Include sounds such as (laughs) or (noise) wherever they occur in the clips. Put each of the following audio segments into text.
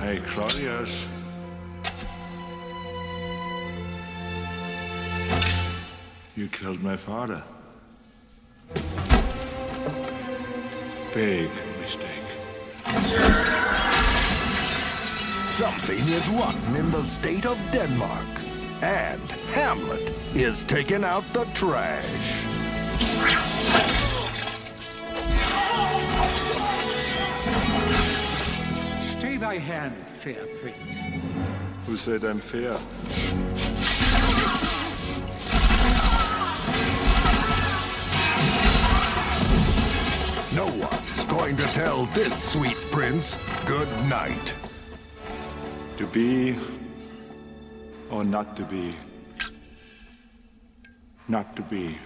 Hey, Claudius. You killed my father. Big mistake. Something is rotten in the state of Denmark. And Hamlet is taking out the trash. Thy hand, fair prince. Who said I'm fair? No one's going to tell this sweet prince good night. To be or not to be? Not to be.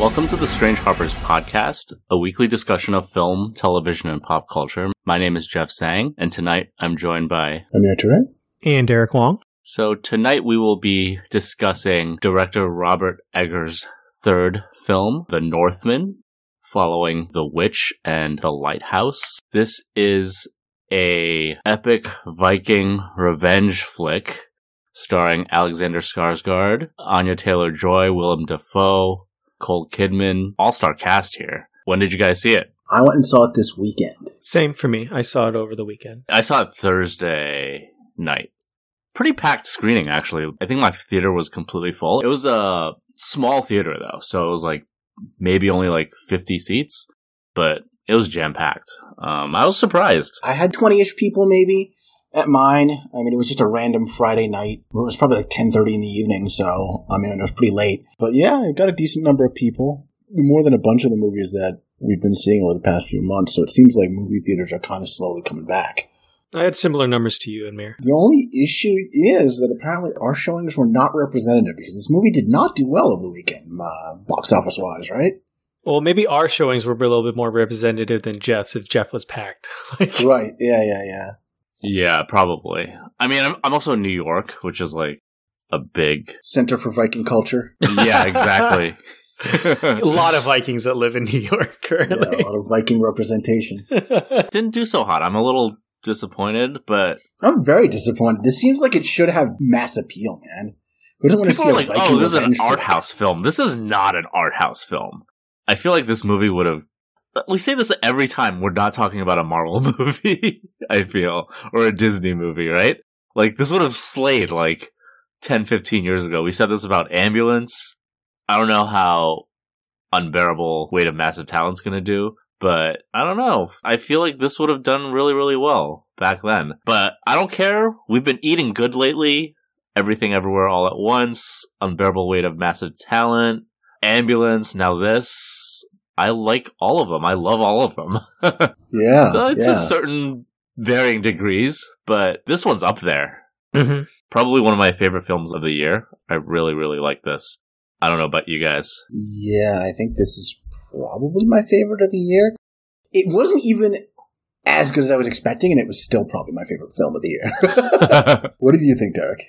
Welcome to the Strange Harpers podcast, a weekly discussion of film, television, and pop culture. My name is Jeff Sang, and tonight I'm joined by. Amir Touré. And Derek Wong. So tonight we will be discussing director Robert Eggers' third film, The Northman, following The Witch and The Lighthouse. This is a epic Viking revenge flick starring Alexander Skarsgård, Anya Taylor-Joy, Willem Dafoe, Cole Kidman, all-star cast here. When did you guys see it? I went and saw it this weekend. Same for me. I saw it over the weekend. I saw it Thursday night. Pretty packed screening, actually. I think my theater was completely full. It was a small theater, though, so it was like maybe only like 50 seats, but it was jam packed. Um, I was surprised. I had 20 ish people maybe at mine. I mean, it was just a random Friday night. It was probably like 10.30 in the evening, so, I mean, it was pretty late. But yeah, it got a decent number of people. More than a bunch of the movies that we've been seeing over the past few months, so it seems like movie theaters are kind of slowly coming back. I had similar numbers to you, Amir. The only issue is that apparently our showings were not representative because this movie did not do well over the weekend, uh, box office wise, right? Well, maybe our showings were a little bit more representative than Jeff's if Jeff was packed. (laughs) like, Right. Yeah, yeah, yeah. Yeah, probably. I mean, I'm, I'm also in New York, which is like a big. Center for Viking culture. Yeah, exactly. (laughs) (laughs) a lot of Vikings that live in New York Yeah, currently. a lot of Viking representation. (laughs) Didn't do so hot. I'm a little disappointed, but I'm very disappointed. This seems like it should have mass appeal, man. Who doesn't want to see are a like, Viking "Oh, this is an revenge art house film." This is not an art house film. I feel like this movie would have. We say this every time we're not talking about a Marvel (laughs) movie. I feel or a Disney movie, right? Like this would have slayed like 10, 15 years ago. We said this about Ambulance. I don't know how unbearable weight of massive talent's going to do, but I don't know. I feel like this would have done really, really well back then. But I don't care. We've been eating good lately. Everything Everywhere All at Once, Unbearable Weight of Massive Talent, Ambulance, now this. I like all of them. I love all of them. (laughs) Yeah, So it's yeah. a certain varying degrees, but this one's up there. hmm Probably one of my favorite films of the year. I really, really like this. I don't know about you guys. yeah, I think this is probably my favorite of the year. It wasn't even as good as I was expecting, and it was still probably my favorite film of the year. (laughs) (laughs) what did you think, Derek?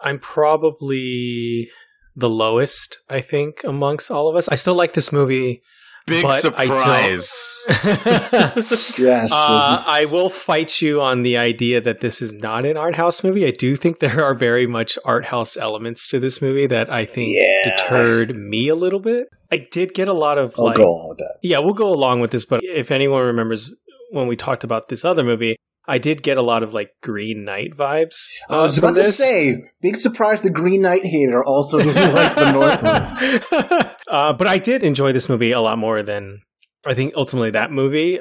I'm probably the lowest, I think, amongst all of us. I still like this movie. Big but I surprise. (laughs) (laughs) Yes, Uh, I will fight you on the idea that this is not an art house movie. I do think there are very much art house elements to this movie that I think Yeah. deterred me a little bit. I did get a lot of I'll like, go on with that. yeah, we'll go along with this. But if anyone remembers when we talked about this other movie, I did get a lot of like Green Knight vibes. I was uh, from about to say, big surprise, the Green Knight hater also didn't (laughs) like the Northman. (laughs) uh, but I did enjoy this movie a lot more than I think ultimately that movie.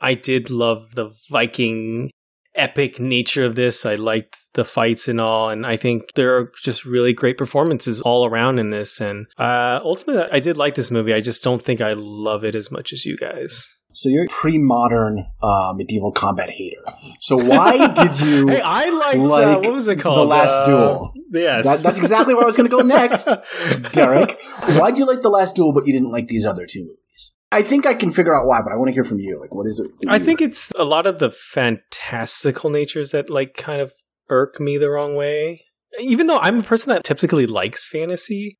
I did love the Viking epic nature of this. I liked the fights and all, and I think there are just really great performances all around in this. And uh, ultimately, I did like this movie. I just don't think I love it as much as you guys. So you're a pre-modern uh, medieval combat hater. So why did you? (laughs) Hey, I liked uh, like what was it called? The? Last Uh, Duel. Yes, That, that's exactly where I was going to go next, (laughs) Derek. Why do you like the Last Duel, but you didn't like these other two movies? I think I can figure out why, but I want to hear from you. Like, what is it? I think it's a lot of the fantastical natures that like kind of irk me the wrong way. Even though I'm a person that typically likes fantasy,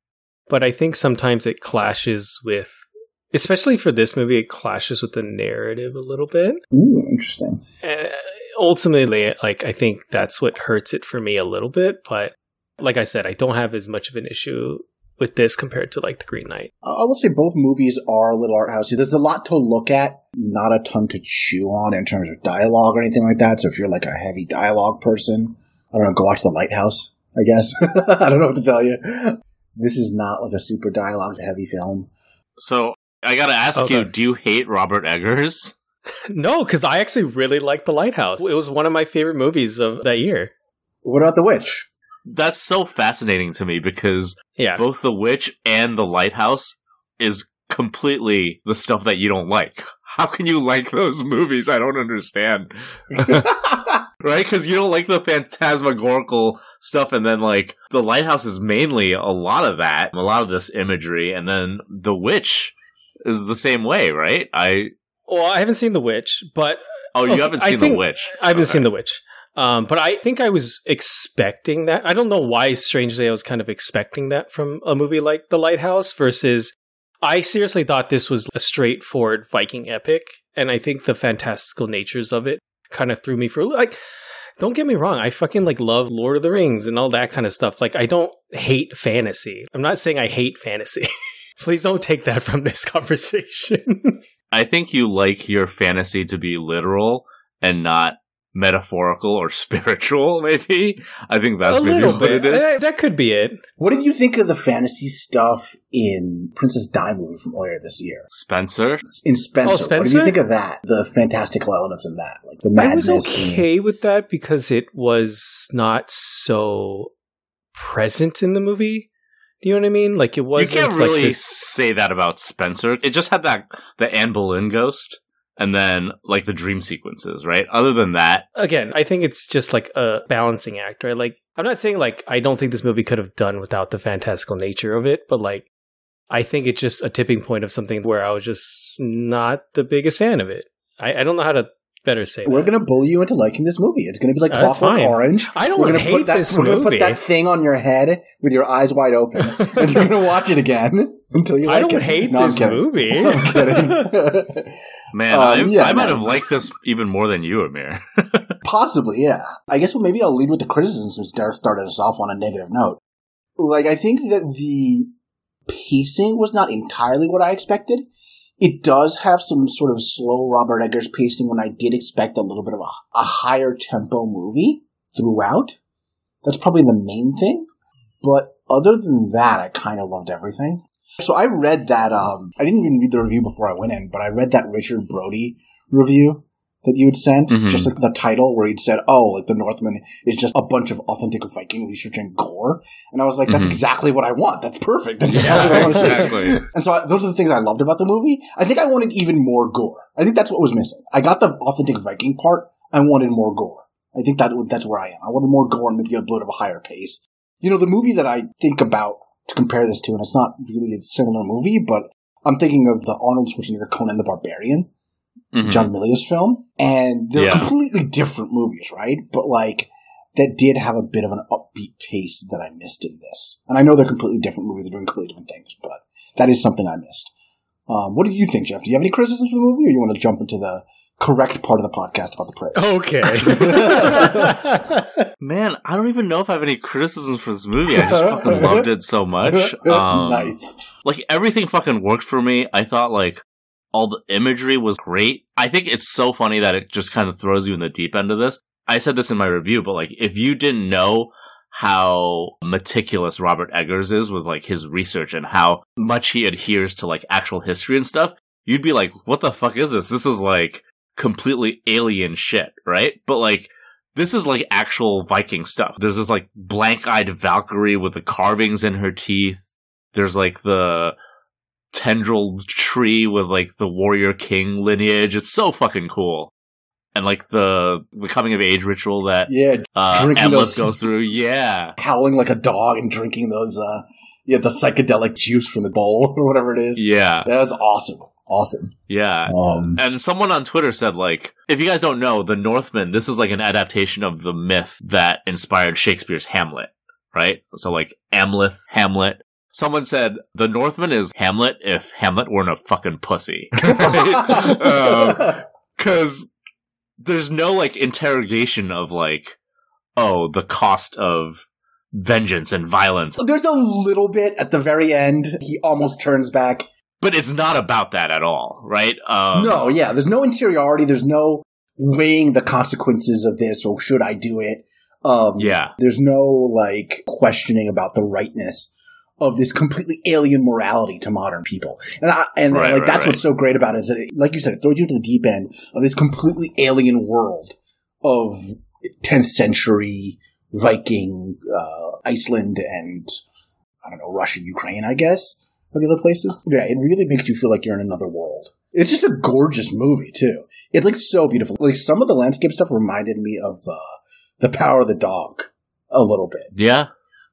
but I think sometimes it clashes with especially for this movie, it clashes with the narrative a little bit. Ooh, interesting. Uh, ultimately, like I think that's what hurts it for me a little bit. But like I said, I don't have as much of an issue with this compared to like the Green Knight. I will say both movies are a little art housey. There's a lot to look at, not a ton to chew on in terms of dialogue or anything like that. So if you're like a heavy dialogue person, I don't know, go watch The Lighthouse. I guess (laughs) I don't know what to tell you. This is not like a super dialogue heavy film. So I gotta ask Okay. you: Do you hate Robert Eggers? (laughs) No, because I actually really liked The Lighthouse. It was one of my favorite movies of that year. What about The Witch? That's so fascinating to me because Yeah. both The Witch and The Lighthouse is completely the stuff that you don't like. (laughs) How can you like those movies? I don't understand. (laughs) right? Because you don't like the phantasmagorical stuff, and then like The Lighthouse is mainly a lot of that, a lot of this imagery, and then The Witch is the same way, right? I Well, I haven't seen The Witch, but oh, you Okay, haven't seen The Witch. I haven't Okay. seen The Witch. Um, but I think I was expecting that. I don't know why, strangely, I was kind of expecting that from a movie like The Lighthouse versus I seriously thought this was a straightforward Viking epic. And I think the fantastical natures of it kind of threw me for like, don't get me wrong. I fucking like love Lord of the Rings and all that kind of stuff. Like, I don't hate fantasy. I'm not saying I hate fantasy. (laughs) Please don't take that from this (laughs) conversation. I think you like your fantasy to be literal and not metaphorical or (laughs) spiritual. Maybe I think that's a maybe little what bit. it is. Eh, That could be it. What did you think of the fantasy stuff in Princess Di movie from earlier this year? Spencer, In Spencer, Oh, what did you think of that? The fantastical elements in that, like the madness. I madness. was and- okay with that because it was not so present in the movie. Do you know what I mean? Like it was. You can't like really this- say that about Spencer. It just had that the Anne Boleyn ghost, and then like the dream sequences, right? Other than that, again. I think it's just like a balancing act, right? Like I'm not saying like I don't think this movie could have done without the fantastical nature of it, but like I think it's just a tipping point of something where I was just not the biggest fan of it. I, I don't know how to better say. We're that. gonna bully you into liking this movie. It's gonna be like That's Clockwork fine. Orange. I don't we're gonna hate put that, this We're gonna put that thing on your head with your eyes wide open, (laughs) and you're gonna watch it again (laughs) until you. I don't it. hate No, I'm this movie. (laughs) I'm kidding. man, Um, I, yeah, I might no. have liked this even more than you, Amir. Possibly, yeah. I guess well, maybe I'll lead with the criticism since Derek started us off on a negative note. Like, I think that the pacing was not entirely what I expected. It does have some sort of slow Robert Eggers pacing when I did expect a little bit of a, a higher tempo movie throughout. That's probably the main thing. But other than that, I kind of loved everything. So I read that, um, I didn't even read the review before I went in, but I read that Richard Brody review that you had sent, Mhm. just like the title where he'd said, "Oh, like the Northman is just a bunch of authentic Viking research and gore," and I was like, "That's Mhm. exactly what I want. That's perfect. That's exactly what I want to see." exactly. And so I, those are the things I loved about the movie. I think I wanted even more gore. I think that's what was missing. I got the authentic Viking part. I wanted more gore. I think that that's where I am. I wanted more gore and maybe a bit of a higher pace. You know, the movie that I think about to compare this to, and it's not really a similar movie, but I'm thinking of the Arnold Schwarzenegger Conan the Barbarian. Mhm. John Milius film, and they're Yeah. completely different movies, right? But like that did have a bit of an upbeat pace that I missed in this. And I know they're completely different movies; they're doing completely different things, but that is something I missed. Um, what do you think, Jeff? Do you have any criticisms for the movie, or you want to jump into the correct part of the podcast about the praise? Okay. (laughs) Man, I don't even know if I have any criticisms for this movie. I just fucking loved it so much. (laughs) Um, nice. like everything fucking worked for me. I thought like all the imagery was great. I think it's so funny that it just kind of throws you in the deep end of this. I said this in my review, but like if you didn't know how meticulous Robert Eggers is with like his research and how much he adheres to like actual history and stuff, you'd be like, what the fuck is this? This is like completely alien shit, right? But like this is like actual Viking stuff. There's this like blank-eyed Valkyrie with the carvings in her teeth. There's like the tendril tree with like the warrior king lineage. It's so fucking cool. And like the the coming of age ritual that Yeah, uh, Drinking those- goes through. Yeah. howling like a dog and drinking those, uh, yeah, the psychedelic juice from the bowl (laughs) or whatever it is. Yeah. That was awesome. Awesome. Yeah. Um, And someone on Twitter said, like, if you guys don't know, the Northman, this is like an adaptation of the myth that inspired Shakespeare's Hamlet, right? So, like, Amleth, Hamlet, Someone said the Northman is Hamlet if Hamlet weren't a fucking pussy. (laughs) Because um, there's no like interrogation of like, oh, the cost of vengeance and violence. There's a little bit at the very end. He almost turns back. But it's not about that at all, right? Um, no, yeah. There's no interiority. There's no weighing the consequences of this or should I do it. Um, yeah. There's no like questioning about the rightness of this completely alien morality to modern people. And, I, and Right, like right, that's right. what's so great about it is that, it, like you said, it throws you into the deep end of this completely alien world of 10th century Viking, uh, Iceland and I don't know, Russia, Ukraine, I guess, or the other places. Yeah, it really makes you feel like you're in another world. It's just a gorgeous movie too. It looks so beautiful. Like some of the landscape stuff reminded me of uh, the Power of the Dog a little bit. Yeah.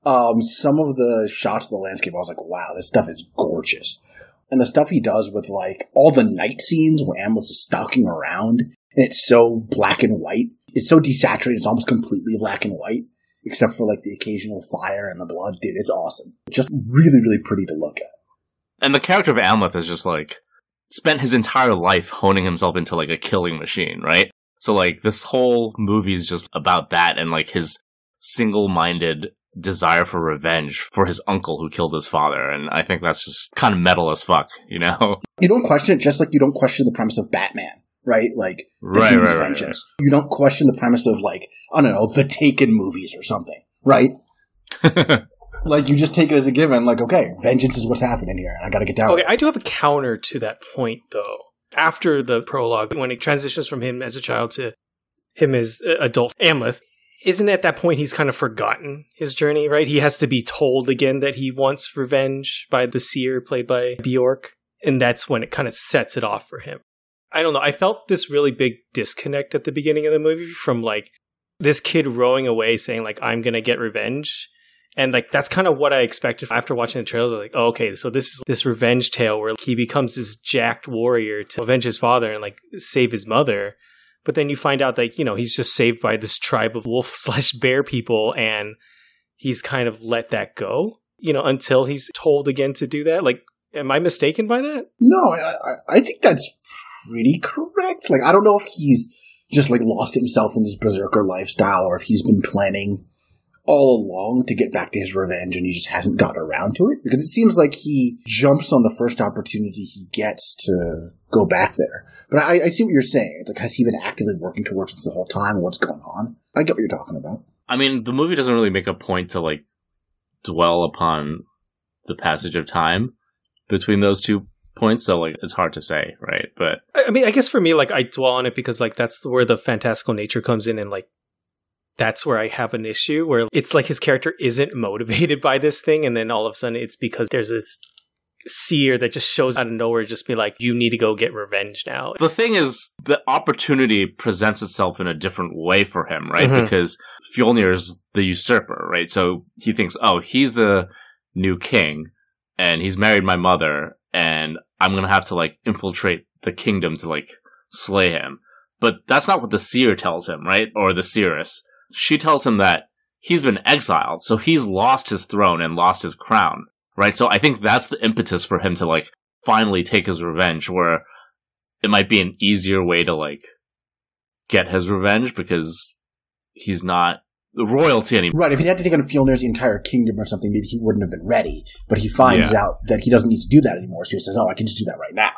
Um, some of the shots of the landscape, I was like, wow, this stuff is gorgeous. And the stuff he does with like all the night scenes where Amleth is stalking around and it's so black and white. It's so desaturated, it's almost completely black and white, except for like the occasional fire and the blood. Dude, it's awesome. Just really, really pretty to look at. And the character of Amleth is just like spent his entire life honing himself into like a killing machine, right? So like this whole movie is just about that and like his single-minded desire for revenge for his uncle who killed his father. And I think that's just kind of metal as fuck, you know? (laughs) You don't question it just like you don't question the premise of Batman, right? Like, the Right, huge right, right, vengeance. You don't question the premise of like, I don't know, the Taken movies or something, right? (laughs) Like you just take it as a given, like, okay, vengeance is what's happening here, and I gotta get down Okay. I do have a counter to that point, though. After the prologue, when it transitions from him as a child to him as adult Amleth, isn't at that point he's kind of forgotten his journey, right? He has to be told again that he wants revenge by the seer played by Bjork, and that's when it kind of sets it off for him. I don't know. I felt this really big disconnect at the beginning of the movie from like this kid rowing away saying like I'm going to get revenge and like that's kind of what I expected after watching the trailer. Like, oh, okay, so this is this revenge tale where he becomes this jacked warrior to avenge his father and like save his mother. But then you find out that you know he's just saved by this tribe of wolf (laughs) slash bear people, and he's kind of let that go. You know, until he's told again to do that. Like, am I mistaken by that? No, I, I- think that's pretty correct. Like, I don't know if he's just like lost himself in this berserker lifestyle, or if he's been planning all along to get back to his revenge, and he just hasn't gotten around to it. Because it seems like he jumps on the first opportunity he gets to go back there. But I, I see what you're saying. It's like, has he been actively working towards this the whole time? What's going on? I get what you're talking about. I mean, the movie doesn't really make a point to like dwell upon the passage of time between those two points, so like it's hard to say, right? But I I mean, I guess for me, like I dwell on it because like that's where the fantastical nature comes in, and like that's where I have an issue where it's like his character isn't motivated by this thing, and then all of a sudden it's because there's this seer that just shows out of nowhere, just be like, you need to go get revenge now. the thing is, the opportunity presents itself in a different way for him, right? Mhm. Because Fjolnir's the usurper, right? So he thinks, oh, he's the new king, and he's married my mother, and I'm gonna have to like infiltrate the kingdom to like slay him. But that's not what the seer tells him, right? Or the seeress. She tells him that he's been exiled, so he's lost his throne and lost his crown, right? So I think that's the impetus for him to like finally take his revenge, where it might be an easier way to like get his revenge because he's not the royalty anymore. Right, if he had to take on Fjolnir's entire kingdom or something, maybe he wouldn't have been ready. But he finds Yeah. out that he doesn't need to do that anymore, so he says, oh, I can just do that right now.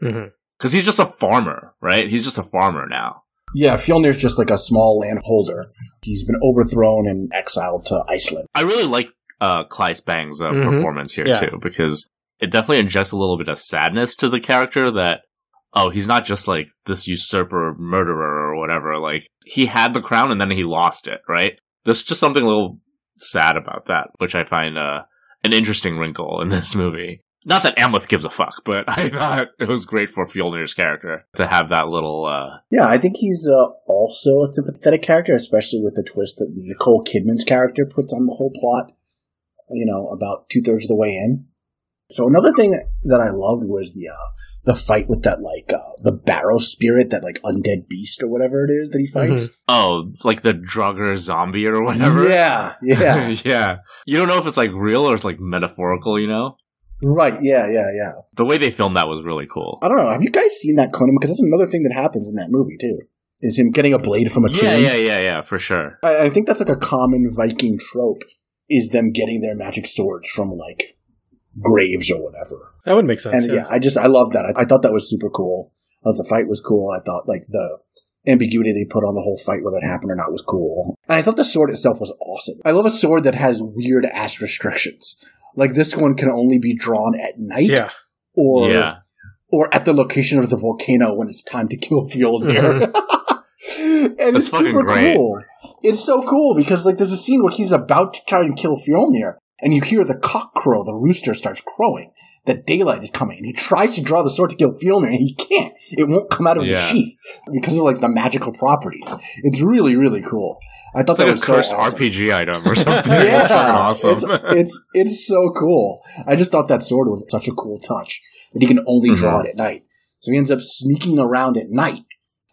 hmm Because he's just a farmer, right? He's just a farmer now. Yeah, Fjolnir's just like a small landholder. He's been overthrown and exiled to Iceland. I really like uh, Claes Bang's uh, Mhm. performance here Yeah. too because it definitely injects a little bit of sadness to the character that oh he's not just like this usurper murderer or whatever like he had the crown and then he lost it right there's just something a little sad about that which I find uh, an interesting wrinkle in this (laughs) movie not that Amleth gives a fuck but (laughs) I thought it was great for Fjolnir's character to have that little uh, Yeah, I think he's uh, also a sympathetic character, especially with the twist that Nicole Kidman's character puts on the whole plot, you know, about two thirds of the way in. So another thing that I loved was the uh, the fight with that like uh, the barrow spirit, that like undead beast or whatever it is that he fights. Oh, like the draugr zombie or whatever. Yeah, yeah, (laughs) yeah. You don't know if it's like real or it's like metaphorical. You know, right. Yeah, yeah, yeah. the way they filmed that was really cool. I don't know. Have you guys seen that Conan? Because that's another thing that happens in that movie too. Is him getting a blade from a Yeah, tomb. yeah, yeah, yeah, for sure. I, I think that's like a common Viking trope. Is them getting their magic swords from like graves or whatever. That would make sense. And yeah, I just I love that. I, I thought that was super cool. I thought the fight was cool. I thought like the ambiguity they put on the whole fight, whether it happened or not, was cool. And I thought the sword itself was awesome. I love a sword that has weird ass restrictions. Like this one can only be drawn at night, yeah. or yeah, or at the location of the volcano when it's time to kill Fjolnir. Mm-hmm. (laughs) and That's it's fucking super great. cool. It's so cool because like there's a scene where he's about to try and kill Fjolnir, and you hear the cock crow, the rooster starts crowing. That daylight is coming, and he tries to draw the sword to kill Fjolnir, and he can't. It won't come out of Yeah. his sheath because of like the magical properties. It's really, really cool. I thought it's that like a was so cursed awesome. RPG item or (laughs) something. Yeah, it's awesome. It's, it's it's so cool. I just thought that sword was such a cool touch that he can only draw Mhm. it at night. So he ends up sneaking around at night.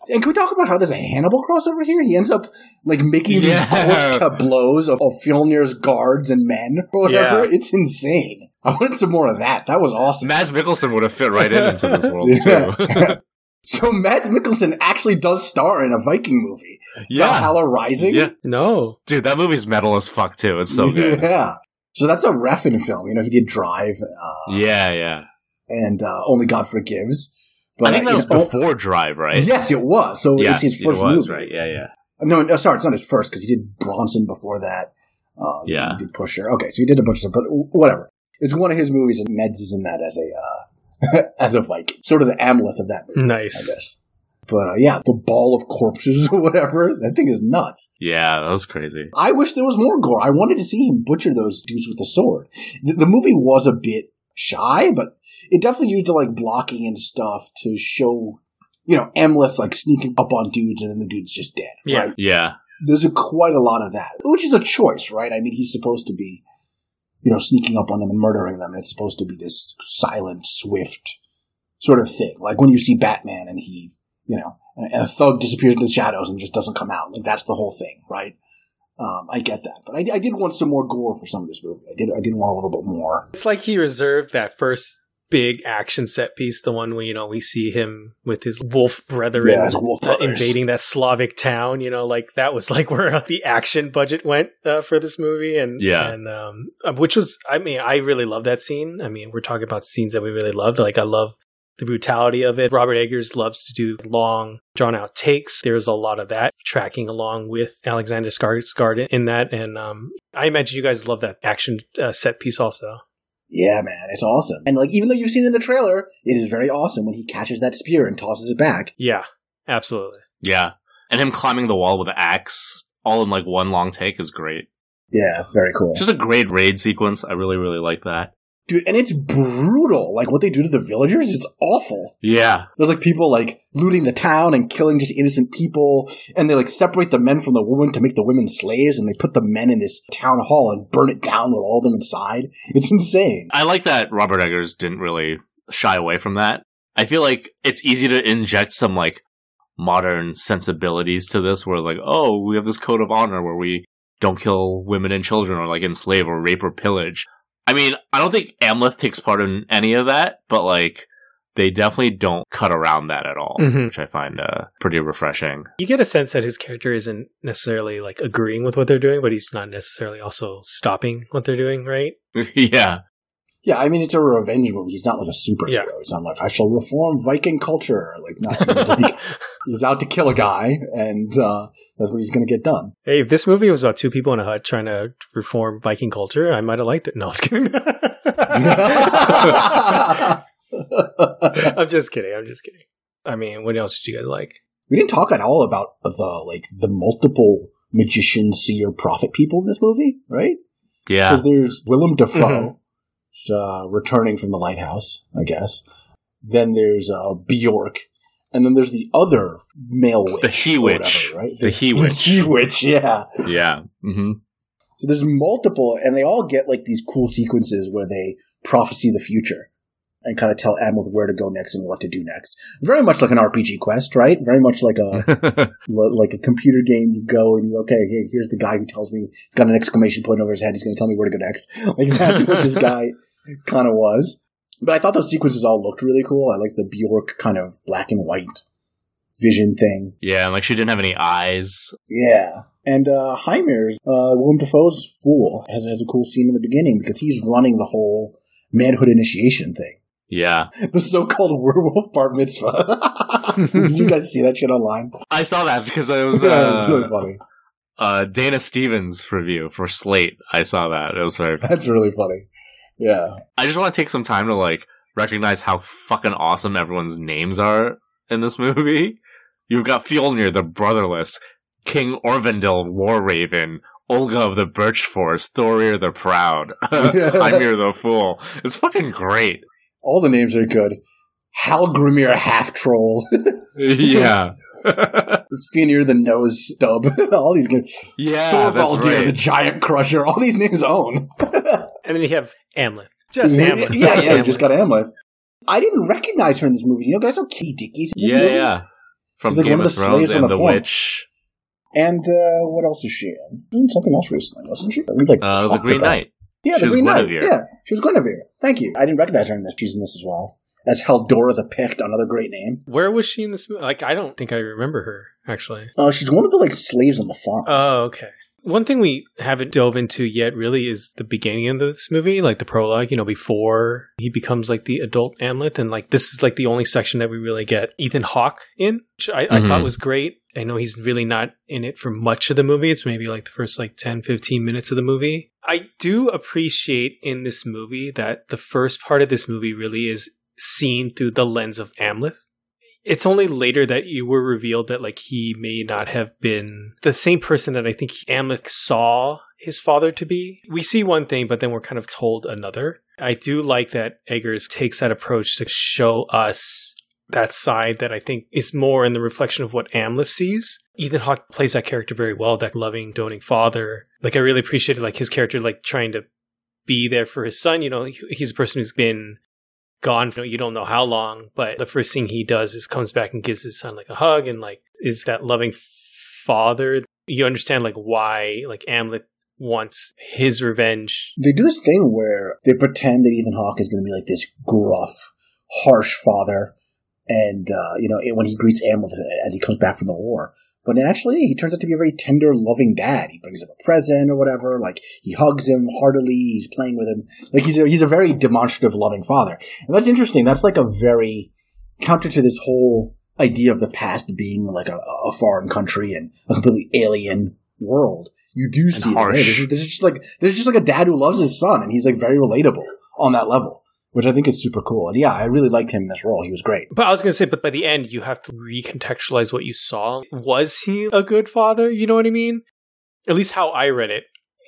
And can we talk about how there's a Hannibal crossover here? He ends up like making Yeah. these corpse tableaus of, of Fjolnir's guards and men or whatever. Yeah. It's insane. I wanted some more of that. That was awesome. Mads Mikkelsen would have fit right in into this world (laughs) too. (laughs) So Mads Mikkelsen actually does star in a Viking movie, yeah, Valhalla Rising. yeah, No. dude, that movie's metal as fuck too. It's so good. (laughs) Yeah. So that's a Refn film. You know, he did Drive. Uh, Yeah, yeah. and uh, Only God Forgives. I think that was you know, before Drive, right? Yes, it was. So yes, it's his first it was, movie. right? Yeah, yeah. No, no, sorry, it's not his first because he did Bronson before that. Uh, Yeah. he did Pusher. Okay, so he did a bunch of stuff, but whatever. It's one of his movies, and Mads is in that as a uh, (laughs) as a Viking, sort of the Amleth of that movie, I Nice. guess. But uh, yeah, the ball of corpses (laughs) or whatever, that thing is nuts. Yeah, that was crazy. I wish there was more gore. I wanted to see him butcher those dudes with the sword. The, the movie was a bit shy, but it definitely used the like blocking and stuff to show, you know, Amleth like sneaking up on dudes and then the dude's just dead. Yeah. Right? Yeah, There's a, quite a lot of that, which is a choice, right? I mean, he's supposed to be, you know, sneaking up on them and murdering them. And it's supposed to be this silent, swift sort of thing. Like when you see Batman and he, you know, and a thug disappears into the shadows and just doesn't come out. Like that's the whole thing, right? Um, I get that, but I, I did want some more gore for some of this movie. I did. I did want a little bit more. It's like he reserved that first big action set piece, the one where, you know, we see him with his wolf brethren Yeah, wolf uh, invading that Slavic town, you know, like that was like (laughs) where the action budget went uh, for this movie. And, Yeah. and, um, uh, which was, I mean, I really love that scene. I mean, we're talking about scenes that we really loved. Like, I love the brutality of it. Robert Eggers loves to do long, drawn out takes. There's a lot of that tracking along with Alexander Skarsgård in that. And, um, I imagine you guys love that action uh, set piece also. Yeah, man, it's awesome. And like, even though you've seen it in the trailer, it is very awesome when he catches that spear and tosses it back. Yeah, absolutely. yeah. And him climbing the wall with an axe, all in like one long take, is great. Yeah, very cool. Just a great raid sequence. I really, really like that. Dude, and it's brutal. Like what they do to the villagers, it's awful. Yeah, There's like people like looting the town and killing just innocent people, and they like separate the men from the women to make the women slaves, and they put the men in this town hall and burn it down with all of them inside. It's insane. I like that Robert Eggers didn't really shy away from that. I feel like it's easy to inject some like modern sensibilities to this where like, oh, we have this code of honor where we don't kill women and children or like enslave or rape or pillage. I mean, I don't think Amleth takes part in any of that, but like they definitely don't cut around that at all, Mhm. which I find uh, pretty refreshing. You get a sense that his character isn't necessarily like agreeing with what they're doing, but he's not necessarily also stopping what they're doing, right? (laughs) yeah. Yeah, I mean it's a revenge movie. He's not like a superhero. Yeah. It's not like I shall reform Viking culture. Like no, (laughs) he's, like, he's out to kill a guy, and uh, that's what he's going to get done. Hey, if this movie was about two people in a hut trying to reform Viking culture, I might have liked it. No, I was kidding. (laughs) I'm just kidding. I'm just kidding. I mean, what else did you guys like? we didn't talk at all about the like the multiple magician, seer, prophet people in this movie, right? Yeah. Because there's Willem Dafoe Mhm. uh, returning from the lighthouse, I guess. Then there's uh, Bjork, and then there's the other male witch, The he witch. whatever, right? The he (laughs) The witch. he witch, yeah. Yeah. hmm So there's multiple, and they all get like these cool sequences where they prophesy the future and kind of tell Amleth where to go next and what to do next. Very much like an RPG quest, right? Very much like a (laughs) like a computer game. You go and you okay, hey, here's the guy who tells me he's got an exclamation point over his head. He's going to tell me where to go next. Like that's what this (laughs) guy kind of was. But I thought those sequences all looked really cool. I like the Bjork kind of black and white vision thing. yeah, and like she didn't have any eyes. Yeah. And uh Heimir's uh Willem Dafoe's fool has, has a cool scene in the beginning because he's running the whole manhood initiation thing. Yeah, (laughs) The so-called werewolf bar mitzvah. (laughs) Did you guys see that shit online? I saw that because it was (laughs) yeah, it's really uh, funny. uh, Dana Stevens review for Slate. I saw that. It was very. That's really funny. Yeah. I just want to take some time to like recognize how fucking awesome everyone's names are in this movie. You've got Fjolnir the Brotherless, King Orvendil War Raven, Olga of the Birch Forest, Thorir the Proud, (laughs) (laughs) Heimir the Fool. It's fucking great. All the names are good. Hal Grimir Half Troll. (laughs) yeah. Finir the Nose Stub. all these good. yeah, that's Thorvaldir the. Giant Crusher. All these names own. And then you have Amleth. Just yeah, Amleth. yeah, Just yeah, Amleth. just got Amleth. I didn't recognize her in this movie. You know, guys, how Kitty Dickie's in this Yeah, movie? yeah. From She's like Game one of of the Thrones and the The. Witch. And uh, what else is she in? Doing something else recently, wasn't she? We like Uh, the Green about- Knight. Yeah, She the was Green Knight. Yeah, she was Guinevere. Thank you. I didn't recognize her in this. She's in this as well. As Halldora the Pict, another great name. Where was she in this movie? Like, I don't think I remember her, actually. Uh, she's one of the like slaves on the farm. Oh, okay. One thing we haven't dove into yet really is the beginning of this movie, like the prologue, you know, before he becomes like the adult Amleth. And like this is like the only section that we really get Ethan Hawke in, which I, I Mhm. thought was great. I know he's really not in it for much of the movie. It's maybe like the first like 10, 15 minutes of the movie. I do appreciate in this movie that the first part of this movie really is seen through the lens of Amleth it's only later that you were revealed that like he may not have been the same person that I think Amleth saw his father to be. We see one thing, but then we're kind of told another. I do like that Eggers takes that approach to show us that side that I think is more in the reflection of what Amleth sees. Ethan Hawke plays that character very well, that loving, doting father. Like I really appreciated like his character like trying to be there for his son. You know, he's a person who's been gone for you don't know how long, but the first thing he does is comes back and gives his son like a hug and like is that loving father. You understand like why like Amleth wants his revenge. They do this thing where they pretend that Ethan Hawke is going to be like this gruff, harsh father, and uh, you know when he greets Amleth as he comes back from the war. But actually, he turns out to be a very tender, loving dad. He brings him a present or whatever. Like he hugs him heartily. He's playing with him. Like he's a, he's a very demonstrative, loving father. And that's interesting. That's like a very counter to this whole idea of the past being like a, a foreign country and a completely alien world. You do see hey, this is this is just like this is just like a dad who loves his son, and he's like very relatable on that level, which I think is super cool. And yeah, I really liked him in this role. He was great. But I was gonna say, but by the end you have to recontextualize what you saw. Was he a good father? You know what I mean? At least how I read it.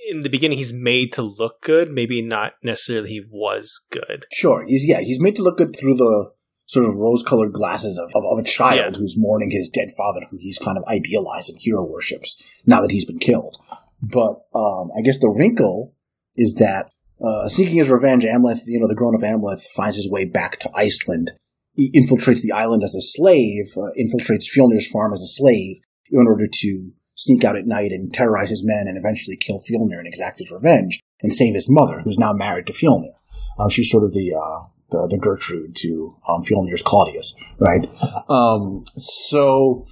In the beginning he's made to look good, maybe not necessarily he was good. Sure, he's yeah, he's made to look good through the sort of rose-colored glasses of, of, of a child Yeah. who's mourning his dead father, who he's kind of idealized and hero worships now that he's been killed. But um, I guess the wrinkle is that uh, seeking his revenge, Amleth, you know, the grown-up Amleth, finds his way back to Iceland. He infiltrates the island as a slave, uh, infiltrates Fjolnir's farm as a slave in order to sneak out at night and terrorize his men and eventually kill Fjolnir and exact his revenge and save his mother, who's now married to Fjolnir. Um, she's sort of the, uh, the the Gertrude to um, Fjolnir's Claudius, right? Um, so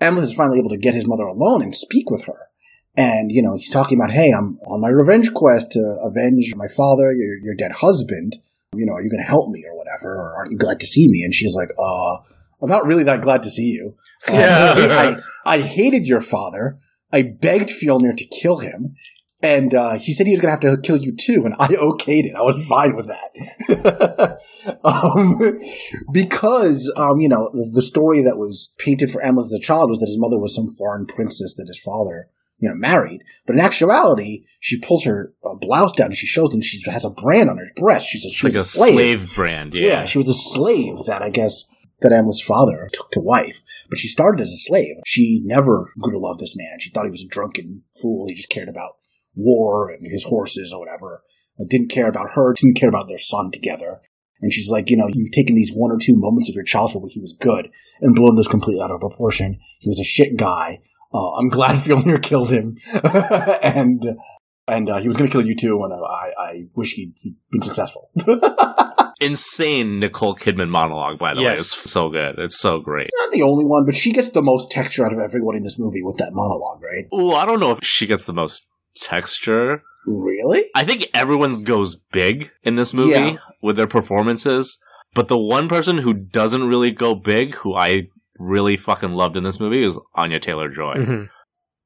Amleth is finally able to get his mother alone and speak with her. And, you know, he's talking about, hey, I'm on my revenge quest to avenge my father, your, your dead husband. You know, are you going to help me or whatever? Or aren't you glad to see me? And she's like, uh, I'm not really that glad to see you. Um, (laughs) Yeah. I, I hated your father. I begged Fjolnir to kill him. And uh, he said he was going to have to kill you too, and I (laughs) okayed it. I was fine with that. (laughs) um, because, um, you know, the, the story that was painted for Amleth as a child was that his mother was some foreign princess that his father, you know, married. But in actuality, she pulls her uh, blouse down and she shows them she has a brand on her breast. She's a, like a slave, brand. Yeah. yeah, she was a slave that I guess that Amleth's father took to wife. But she started as a slave. She never grew to love this man. She thought he was a drunken fool. He just cared about war and his horses or whatever. I didn't care about her, didn't care about their son together. And she's like, you know, you've taken these one or two moments of your childhood where he was good and blown this completely out of proportion. He was a shit guy. Uh, I'm glad (laughs) Fjolnir killed him, (laughs) and and uh, he was going to kill you too. And I, I wish he'd, he'd been successful. (laughs) Insane Nicole Kidman monologue, by the way. Yes. It's so good. It's so great. Not the only one, but she gets the most texture out of everyone in this movie with that monologue, right? Ooh, I don't know if she gets the most texture. Really? I think everyone goes big in this movie Yeah. with their performances. But the one person who doesn't really go big, who I really fucking loved in this movie, is Anya Taylor Joy. Mhm.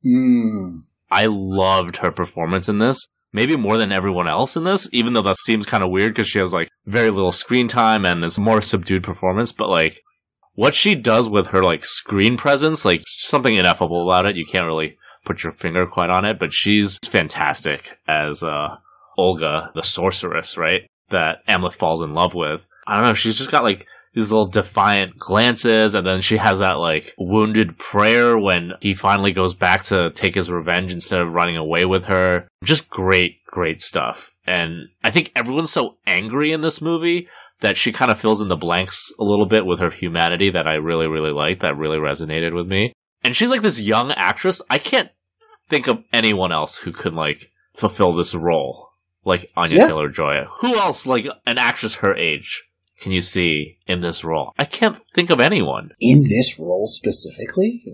Mm. I loved her performance in this. Maybe more than everyone else in this, even though that seems kind of weird because she has like very little screen time and it's more subdued performance. But like what she does with her like screen presence, like something ineffable about it. You can't really put your finger quite on it, but she's fantastic as uh, Olga, the sorceress, right? That Amleth falls in love with. I don't know. She's just got like these little defiant glances, and then she has that like wounded prayer when he finally goes back to take his revenge instead of running away with her. Just great, great stuff. And I think everyone's so angry in this movie that she kind of fills in the blanks a little bit with her humanity that I really, really like. That really resonated with me. And she's like this young actress. I can't think of anyone else who could like fulfill this role like Anya Yeah. Taylor Joy. Who else, like an actress her age, can you see in this role? I can't think of anyone. In this role specifically?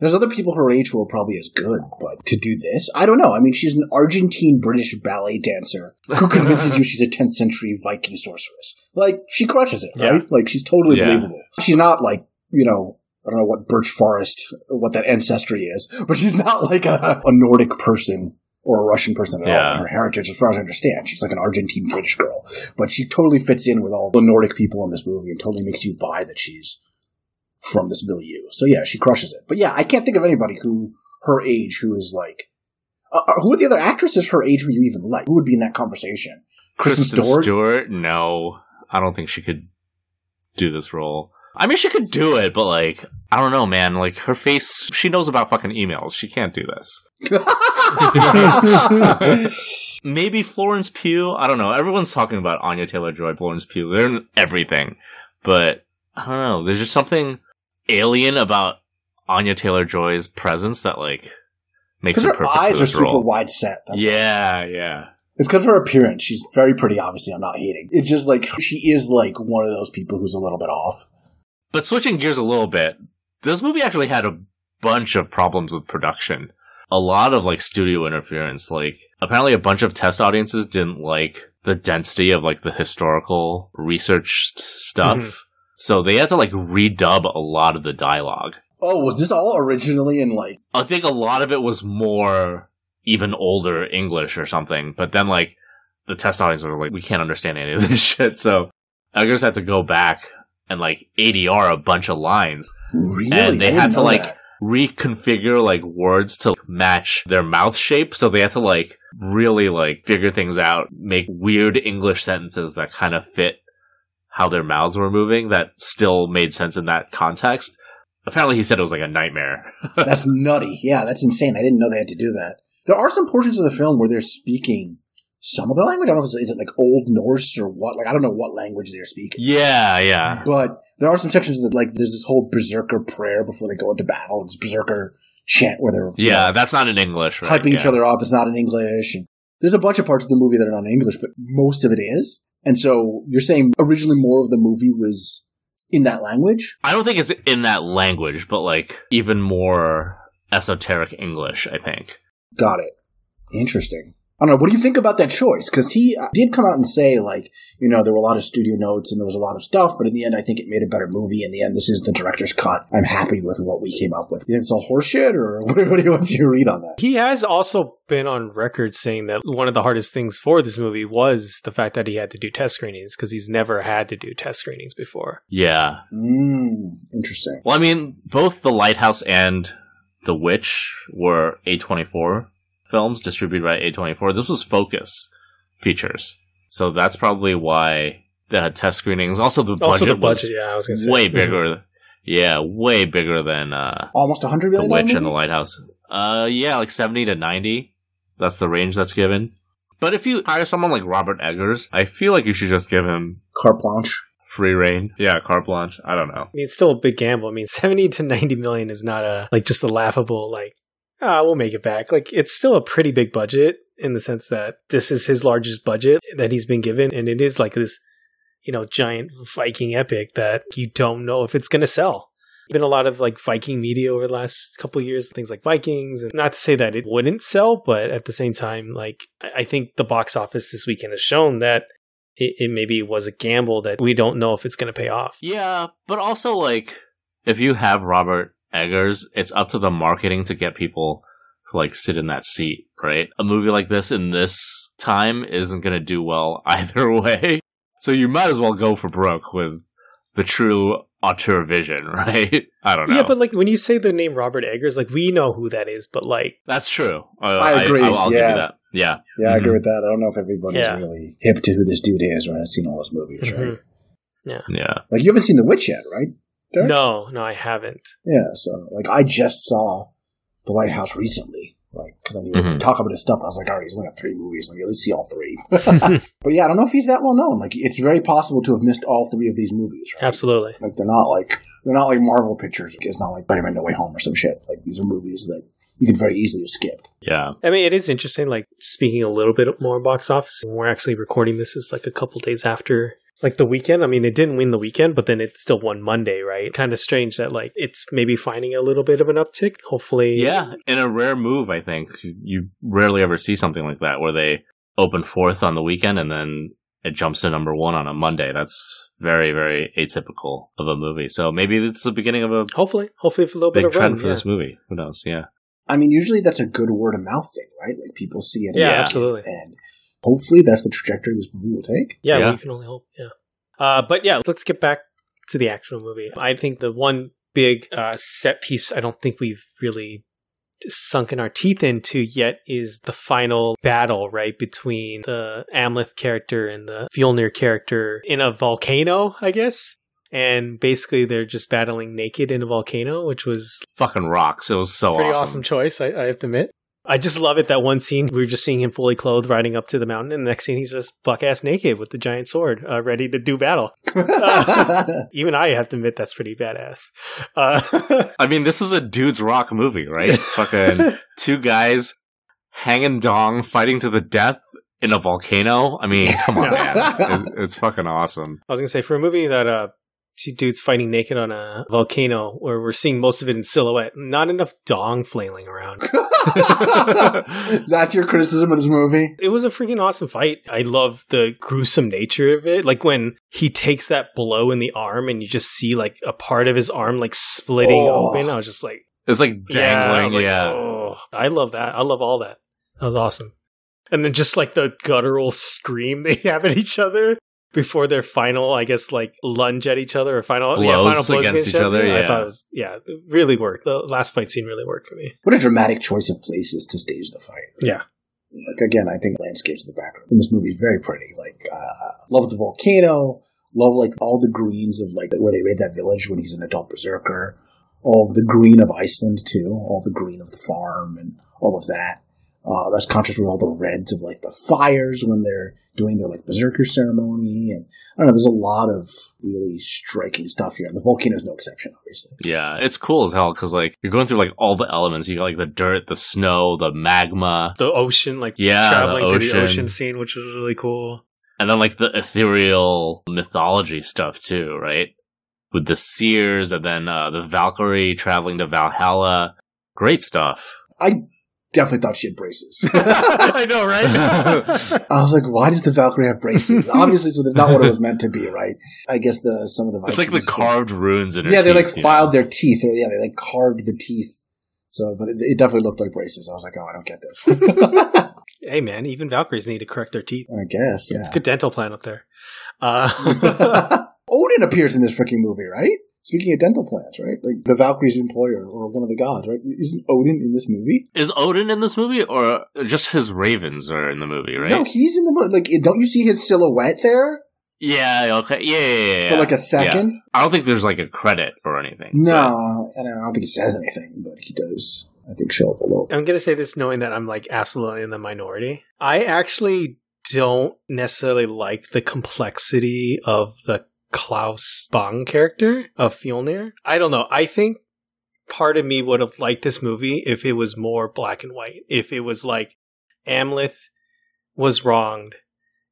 There's other people her age who are probably as good, but to do this, I don't know. I mean, she's an Argentine British ballet dancer who (laughs) convinces you she's a 10th century Viking sorceress. Like, she crushes it, right? Like, she's totally Yeah. believable. She's not like, you know, I don't know what Birch Forest, what that ancestry is, but she's not like a, a Nordic person or a Russian person at all in her heritage, as far as I understand. She's like an Argentine British girl. But she totally fits in with all the Nordic people in this movie and totally makes you buy that she's from this milieu. So yeah, she crushes it. But yeah, I can't think of anybody who her age who is like. Uh, uh, who are the other actresses her age who you even like? Who would be in that conversation? Kristen Kristen Stewart? Stewart? No, I don't think she could do this role. I mean, she could do it, but like, I don't know, man. Like her face, she knows about fucking emails. She can't do this. (laughs) Maybe Florence Pugh. I don't know. Everyone's talking about Anya Taylor Joy, Florence Pugh. They're in everything, but I don't know. There's just something alien about Anya Taylor Joy's presence that like makes her her perfect eyes for are super role. wide set. That's yeah, yeah. It's because of her appearance. She's very pretty, obviously. I'm not hating. It's just like she is like one of those people who's a little bit off. But switching gears a little bit, this movie actually had a bunch of problems with production. A lot of like studio interference. Like apparently a bunch of test audiences didn't like the density of like the historical researched stuff. Mhm. So they had to like redub a lot of the dialogue. Oh, was this all originally in like. I think a lot of it was more even older English or something. But then like the test audience were like, we can't understand any of this (laughs) shit. So I just had to go back and like ADR a bunch of lines Really? And they I had to, like, that. reconfigure like words to match their mouth shape. So they had to like really like figure things out, make weird English sentences that kind of fit how their mouths were moving that still made sense in that context. Apparently he said it was like a nightmare. (laughs) That's nutty. Yeah, that's insane. I didn't know they had to do that. There are some portions of the film where they're speaking some of the language. I don't know if it's, is it like Old Norse or what. Like I don't know what language they're speaking. yeah, yeah. But there are some sections that like there's this whole berserker prayer before they go into battle. It's berserker chant where they're you Yeah, know, that's not in English, right? hyping each other up. It's not in English. And there's a bunch of parts of the movie that are not in English, but most of it is. And so you're saying originally more of the movie was in that language? I don't think it's in that language, but like even more esoteric English, I think. Got it. Interesting. I don't know. What do you think about that choice? Because he uh, did come out and say, like, you know, there were a lot of studio notes and there was a lot of stuff, but in the end, I think it made a better movie. In the end, this is the director's cut. I'm happy with what we came up with. It's all horseshit, or (laughs) what, what do you want you to read on that? He has also been on record saying that one of the hardest things for this movie was the fact that he had to do test screenings because he's never had to do test screenings before. Yeah. Mm, interesting. Well, I mean, both The Lighthouse and The Witch were A24 films distributed by A24. This was Focus Features. So that's probably why they had test screenings. Also, the budget, also, the was budget, yeah, I was going to say. way Mhm. bigger. Yeah, way bigger than uh, Almost a hundred The. Witch dollar and The? Lighthouse. Uh, yeah, like 70 to 90 That's the range that's given. But if you hire someone like Robert Eggers, I feel like you should just give him Carte blanche. free reign. Yeah, carte blanche. I don't know. I mean, it's still a big gamble. I mean, (laughs) 70 to 90 million is not a, like, just a laughable, like, ah, we'll make it back. Like, it's still a pretty big budget in the sense that this is his largest budget that he's been given. And it is like this, you know, giant Viking epic that you don't know if it's going to sell. Been a lot of like Viking media over the last couple years, things like Vikings, and not to say that it wouldn't sell, but at the same time, like I I think the box office this weekend has shown that it, it maybe was a gamble that we don't know if it's going to pay off. Yeah, but also like if you have Robert Eggers, it's up to the marketing to get people to like sit in that seat, right? A movie like this in this time isn't going to do well (laughs) either way. So you might as well go for broke with the true auteur vision, (laughs) right? I don't know. Yeah, but like when you say the name Robert Eggers, like we know who that is, but like that's true. Uh, I agree, I, will give yeah. you that. Yeah. Yeah, I agree Mhm. with that. I don't know if everybody's Yeah. really hip to who this dude is or has seen all his movies, right? Mhm. Yeah. Like you haven't seen The Witch yet, right? Derek? no, no, I haven't. Yeah, so like I just saw The Lighthouse recently, like because I knew Mhm. talk about his stuff. I was like, all right, he's only got three movies. Like, let's see all three. (laughs) (laughs) but yeah, I don't know if he's that well known. Like, it's very possible to have missed all three of these movies. Right? Absolutely. Like they're not like they're not like Marvel pictures. It's not like Spider-Man: No Way Home or some shit. Like these are movies that you could very easily have skipped. Yeah. I mean, it is interesting. Like speaking a little bit more box office, we're actually recording this is like a couple days after like the weekend. I mean, it didn't win the weekend, but then it still won Monday, right? Kind of strange that like it's maybe finding a little bit of an uptick. Hopefully, Yeah. In a rare move, I think you rarely ever see something like that where they open fourth on the weekend and then it jumps to number one on a Monday. That's very, very atypical of a movie. So maybe it's the beginning of a Hopefully, hopefully for a little bit big of trend run. for yeah. this movie. Who knows? Yeah. I mean, usually that's a good word of mouth thing, right? Like people see it. Yeah, Yeah. absolutely. And hopefully that's the trajectory this movie will take. Yeah, Yeah. we can only hope. Yeah. Uh, but yeah, let's get back to the actual movie. I think the one big uh, set piece I don't think we've really sunken our teeth into yet is the final battle, right, between the Amleth character and the Fjolnir character in a volcano, I guess. And basically, they're just battling naked in a volcano, which was Fucking rocks. It was so pretty awesome, awesome. choice, I, I have to admit. I just love it that one scene we were just seeing him fully clothed riding up to the mountain, and the next scene he's just buck ass naked with the giant sword, uh, ready to do battle. (laughs) Even I have to admit that's pretty badass. Uh, I mean, this is a dude's rock movie, right? (laughs) Fucking two guys hanging dong, fighting to the death in a volcano. I mean, come on, man. It- it's fucking awesome. I was gonna say for a movie that uh two dudes fighting naked on a volcano where we're seeing most of it in silhouette, not enough dong flailing around. (laughs) that's your criticism of this movie. It was a freaking awesome fight. I love the gruesome nature of it. Like when he takes that blow in the arm and you just see like a part of his arm like splitting Oh. open. I was just like, It's like yeah, I dangling. like, Yeah. oh, I love that. I love all that. That was awesome. And then just like the guttural scream they (laughs) have at each other before their final, I guess, like lunge at each other or final, yeah, final blows against each other, I yeah. thought it was, yeah, it really worked. The last fight scene really worked for me. What a dramatic choice of places to stage the fight. Yeah. Like again, I think landscapes in the background in this movie is very pretty. Like, uh, love the volcano. Love like all the greens of like where they made that village when he's an adult berserker. All the green of Iceland too. All the green of the farm and all of that. Uh, that's contrast with all the reds of like the fires when they're doing their like berserker ceremony. And I don't know. There's a lot of really striking stuff here. And the volcano is no exception, obviously. Yeah, it's cool as hell because like you're going through like all the elements. You got like the dirt, the snow, the magma, The ocean, like Yeah, the traveling to the ocean. ocean scene, which was really cool. and then like the ethereal mythology stuff too, right? With the seers and then uh, the Valkyrie traveling to Valhalla. Great stuff. I definitely thought she had braces. (laughs) I know, right? (laughs) I was like, why does the Valkyrie have braces? Obviously, so that's not what it was meant to be, right? I guess the some of the It's like the Vikings- carved runes in her Yeah, they like filed know? their teeth, or yeah, they like carved the teeth. So, but it, it definitely looked like braces. I was like, oh, I don't get this. (laughs) Hey, man, even Valkyries need to correct their teeth. I guess, yeah. It's a good dental plan up there. Uh, Odin appears in this freaking movie, right? Speaking of dental plans, right? Like the Valkyrie's employer or one of the gods, right? Isn't Odin in this movie? Is Odin in this movie or just his ravens are in the movie, right? No, he's in the movie. Like, don't you see his silhouette there Yeah, okay. Yeah, yeah, yeah. for like a yeah. second? I don't think there's like a credit or anything. No, and I don't think he says anything, but he does. I think show up a little. I'm going to say this knowing that I'm like absolutely in the minority. I actually don't necessarily like the complexity of the Claes Bang character of Fjolnir. I don't know. I think part of me would have liked this movie if it was more black and white. If it was like Amleth was wronged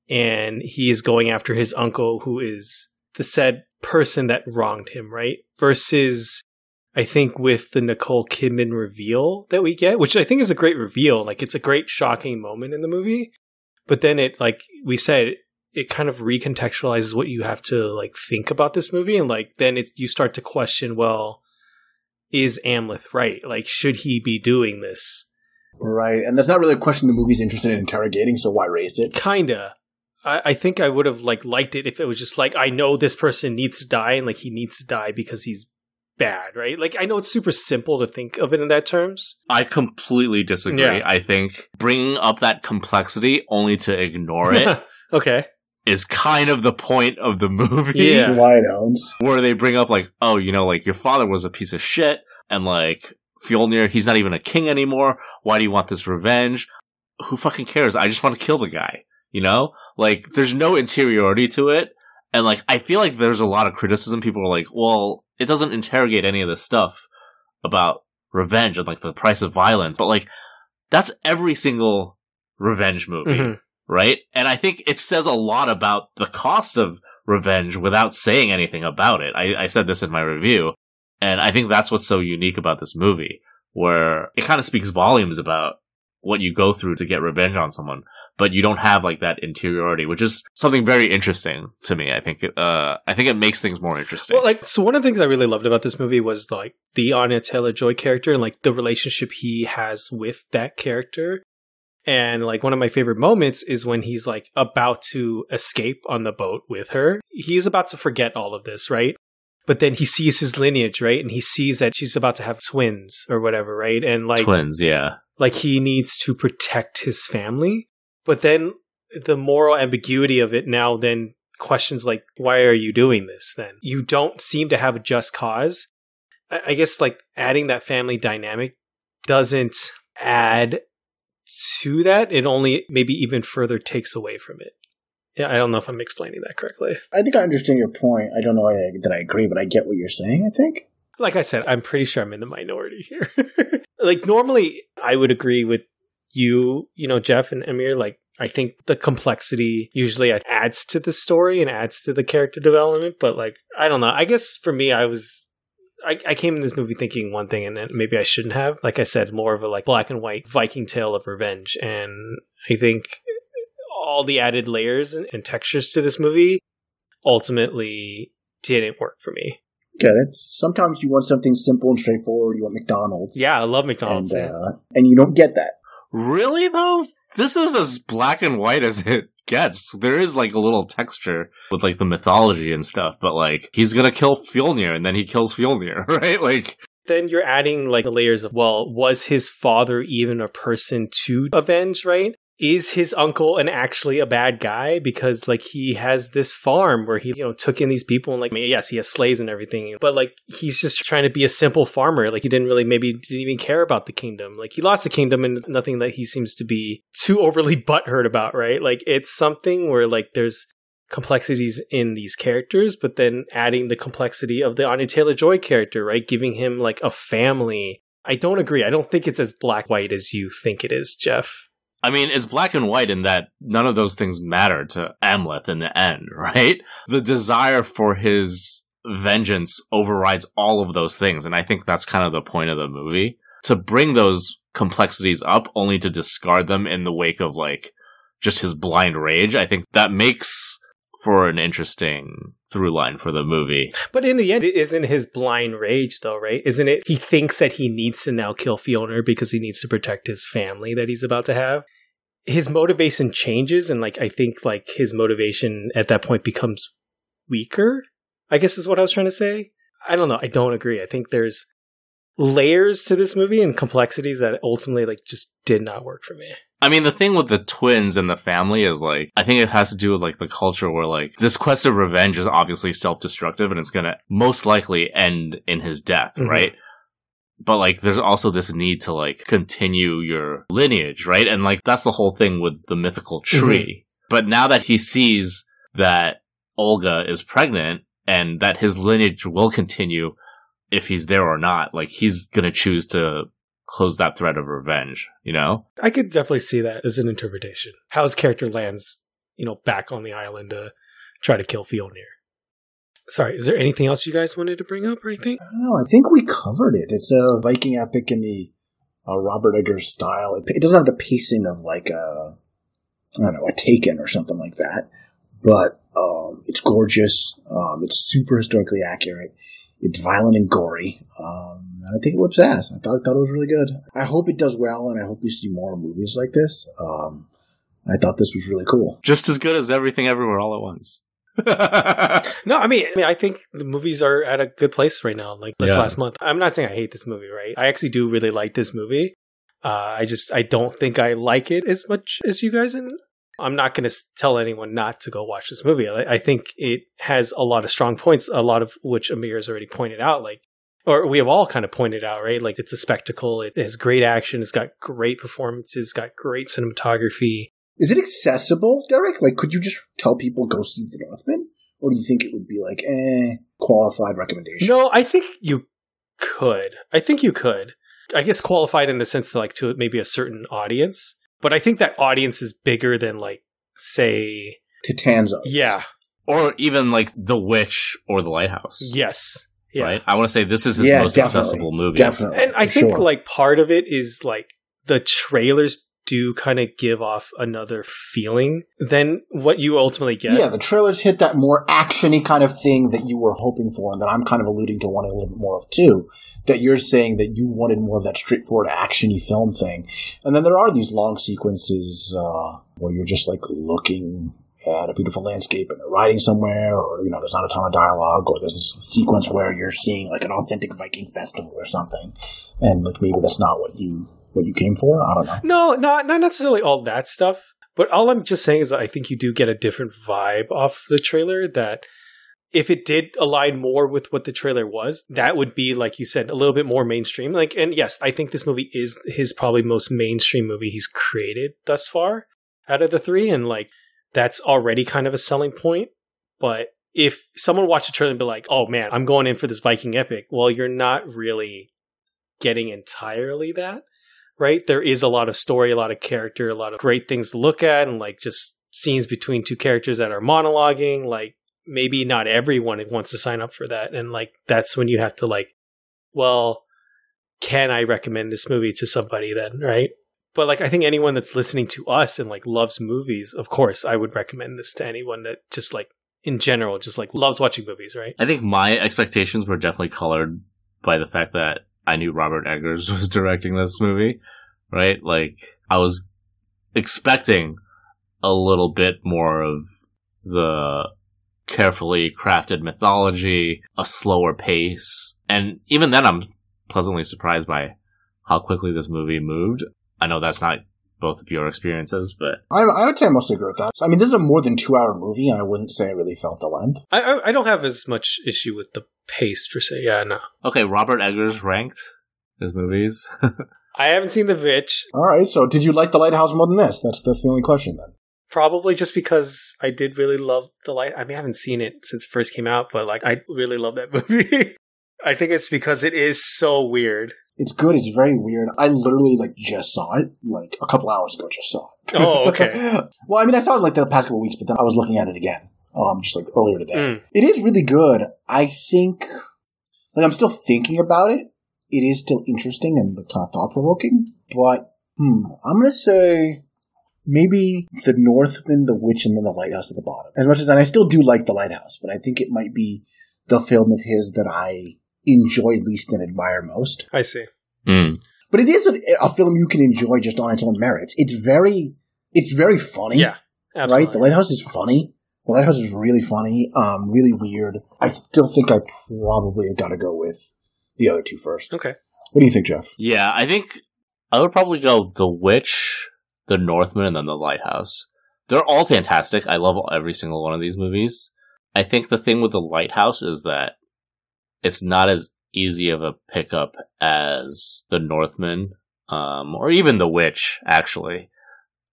and he is going after his uncle who is the said person that wronged him, right? Versus I think with the Nicole Kidman reveal that we get, which I think is a great reveal, like it's a great shocking moment in the movie. But then it like we said it kind of recontextualizes what you have to like think about this movie and like then it's you start to question well is Amleth right? Like should he be doing this? Right, and that's not really a question the movie's interested in interrogating, so why raise it? Kinda. I, I think I would have like liked it if it was just like I know this person needs to die and like he needs to die because he's bad, right? Like I know it's super simple to think of it in that terms. I completely disagree. Yeah. I think bringing up that complexity only to ignore it (laughs) okay. Is kind of the point of the (laughs) movie. Yeah. Why don't? Where they bring up like, oh, you know, like your father was a piece of shit and like Fjolnir, he's not even a king anymore. Why do you want this revenge? Who fucking cares? I just want to kill the guy. You know? Like there's no interiority to it. And like I feel like there's a lot of criticism. People are like, well, it doesn't interrogate any of this stuff about revenge and like the price of violence. But like that's every single revenge movie Mhm. Right? And I think it says a lot about the cost of revenge without saying anything about it. I, I said this in my review, and I think that's what's so unique about this movie, where it kind of speaks volumes about what you go through to get revenge on someone, but you don't have like that interiority, which is something very interesting to me. I think, uh, I think it makes things more interesting. Well, like, so one of the things I really loved about this movie was like the Anya Taylor Joy character and like the relationship he has with that character. And like one of my favorite moments is when he's like about to escape on the boat with her. He's about to forget all of this, right? But then he sees his lineage, right? And he sees that she's about to have twins or whatever, right? And like Twins, yeah. like he needs to protect his family. But then the moral ambiguity of it now then questions like, why are you doing this then? You don't seem to have a just cause. I I guess like adding that family dynamic doesn't add to that. It only maybe even further takes away from it. Yeah, I don't know if I'm explaining that correctly. I think I understand your point. I don't know that I agree, but I get what you're saying. I think. like I said, I'm pretty sure I'm in the minority here. (laughs) like normally I would agree with you, you know, Jeff and Amir. Like I think the complexity usually adds to the story and adds to the character development. But like I don't know. I guess for me, I was. I, I came in this movie thinking one thing, and maybe I shouldn't have. Like I said, more of a like black and white Viking tale of revenge, and I think all the added layers and, and textures to this movie ultimately didn't work for me. Get it. Sometimes you want something simple and straightforward. You want McDonald's. Yeah, I love McDonald's. and uh, and you don't get that. Really though? This is as black and white as it gets. There is like a little texture with like the mythology and stuff, but like he's gonna kill Fjolnir and then he kills Fjolnir, (laughs) right? Like then you're adding like the layers of well, was his father even a person to avenge, right? Is his uncle and actually a bad guy because like he has this farm where he you know took in these people and like I mean, yes he has slaves and everything but like he's just trying to be a simple farmer like he didn't really maybe didn't even care about the kingdom like he lost the kingdom and nothing that he seems to be too overly (laughs) butthurt about right like it's something where like there's complexities in these characters, but then adding the complexity of the Anya Taylor Joy character, right? Giving him like a family. I don't agree. I don't think it's as black white as you think it is, Jeff. I mean, it's black and white in that none of those things matter to Amleth in the end, (laughs) right? The desire for his vengeance overrides all of those things, and I think that's kind of the point of the movie. To bring those complexities up only to discard them in the wake of like just his blind rage, I think that makes for an interesting through line for the movie. But in the end, it isn't his blind rage, though, right? Isn't it? He thinks that he needs to now kill Fjolnir because he needs to protect his family that he's about to have. His motivation changes, and like I think, like his motivation at that point becomes weaker. I guess is what I was trying to say. I don't know. I don't agree. I think there's layers to this movie and complexities that ultimately like just did not work for me. I mean, the thing with the twins and the family is like, I think it has to do with like the culture where like this quest of revenge is obviously self destructive and it's gonna most likely end in his death, Mhm. right? But like there's also this need to like continue your lineage, right? And like that's the whole thing with the mythical mm-hmm. tree. But now that he sees that Olga is pregnant and that his lineage will continue if he's there or not, like he's gonna choose to close that thread of revenge, you know? I could definitely see that as an interpretation. How his character lands, you know, back on the island to try to kill Fjolnir. Sorry, is there anything else you guys wanted to bring up or anything? I. I think we covered it. It's a Viking epic in the uh, Robert Eggers style. It, it doesn't have the pacing of like a, I don't know, a Taken or something like that. But um, it's gorgeous. Um, it's super historically accurate. It's violent and gory. Um, and I think it whips ass. I thought, thought it was really good. I hope it does well, and I hope we see more movies like this. Um, I thought this was really cool. Just as good as everything everywhere all at once. (laughs) No, I mean, I mean, I think the movies are at a good place right now. Like this Yeah. last month, I'm not saying I hate this movie, right? I actually do really like this movie. Uh, I just I don't think I like it as much as you guys. And I'm not going to tell anyone not to go watch this movie. I, I think it has a lot of strong points, a lot of which Amir has already pointed out. Like, or we have all kind of pointed out, right? Like, it's a spectacle. It has great action. It's got great performances. Got great cinematography. Is it accessible, Derek? Like, could you just tell people go see The Northman? Or do you think it would be like, eh, qualified recommendation? No, I think you could. I think you could. I guess qualified in the sense that, like to maybe a certain audience, but I think that audience is bigger than like say Titan's yeah, or even like The Witch or The Lighthouse. yes, yeah. Right? I want to say this is his Yeah, most definitely. accessible movie. Definitely. And I think sure. like part of it is like the trailers do kind of give off another feeling than what you ultimately get. Yeah, the trailers hit that more actiony kind of thing that you were hoping for, and that I'm kind of alluding to wanting a little bit more of too. That you're saying that you wanted more of that straightforward actiony film thing, and then there are these long sequences uh, where you're just like looking at a beautiful landscape and they're riding somewhere, or you know, there's not a ton of dialogue, or there's this sequence where you're seeing like an authentic Viking festival or something, and like maybe that's not what you what you came for. I don't know. No, not not necessarily all that stuff. But all I'm just saying is that I think you do get a different vibe off the trailer. That if it did align more with what the trailer was, that would be like you said, a little bit more mainstream. Like, and yes, I think this movie is his probably most mainstream movie he's created thus far out of the three, and like that's already kind of a selling point. But if someone watched the trailer and be like, "Oh man, I'm going in for this Viking epic," well, you're not really getting entirely that right? There is a lot of story, a lot of character, a lot of great things to look at, and like just scenes between two characters that are monologuing. Like maybe not everyone wants to sign up for that, and like that's when you have to like, well, can I recommend this movie to somebody then, right? But like I think anyone that's listening to us and like loves movies, of course, I would recommend this to anyone that just like in general just like loves watching movies, right? I think my expectations were definitely colored by the fact that I knew Robert Eggers (laughs) was directing this movie, right? Like, I was expecting a little bit more of the carefully crafted mythology, a slower pace, and even then I'm pleasantly surprised by how quickly this movie moved. I know that's not both of your experiences, but I, I would say I mostly agree with that. I mean, this is a more than two hour movie, and I wouldn't say I really felt the length. I I, I don't have as much issue with the pace per se. Yeah, no. okay, Robert Eggers ranked his movies. (laughs) I haven't seen The Witch, All right, so did you like The Lighthouse more than this? That's that's the only question then. probably just because I did really love The Light. I mean, I haven't seen it since it first came out, but like, I really love that (laughs) movie. I think it's because it is so weird. It's good. It's very weird. I literally like just saw it like a couple hours ago. Just saw it. Oh, okay. (laughs) well, I mean, I saw it like the past couple weeks, but then I was looking at it again, um, just like earlier today. Mm. It is really good. I think, like, I'm still thinking about it. It is still interesting and kind of thought provoking, but hmm, I'm gonna say maybe the Northman, the Witch, and then the Lighthouse at the bottom. As much as, and I still do like the Lighthouse, but I think it might be the film of his that I enjoy least and admire most. I see. Hmm. But it is a, a film you can enjoy just on its own merits. It's very, it's very funny. Yeah, absolutely. Right? The Lighthouse is funny. The Lighthouse is really funny, um, really weird. I still think I probably got to go with the other two first. Okay. What do you think, Jeff? Yeah, I think I would probably go The Witch, The Northman, and then The Lighthouse. They're all fantastic. I love every single one of these movies. I think the thing with The Lighthouse is that it's not as easy of a pickup as the Northman, um, or even the Witch. Actually,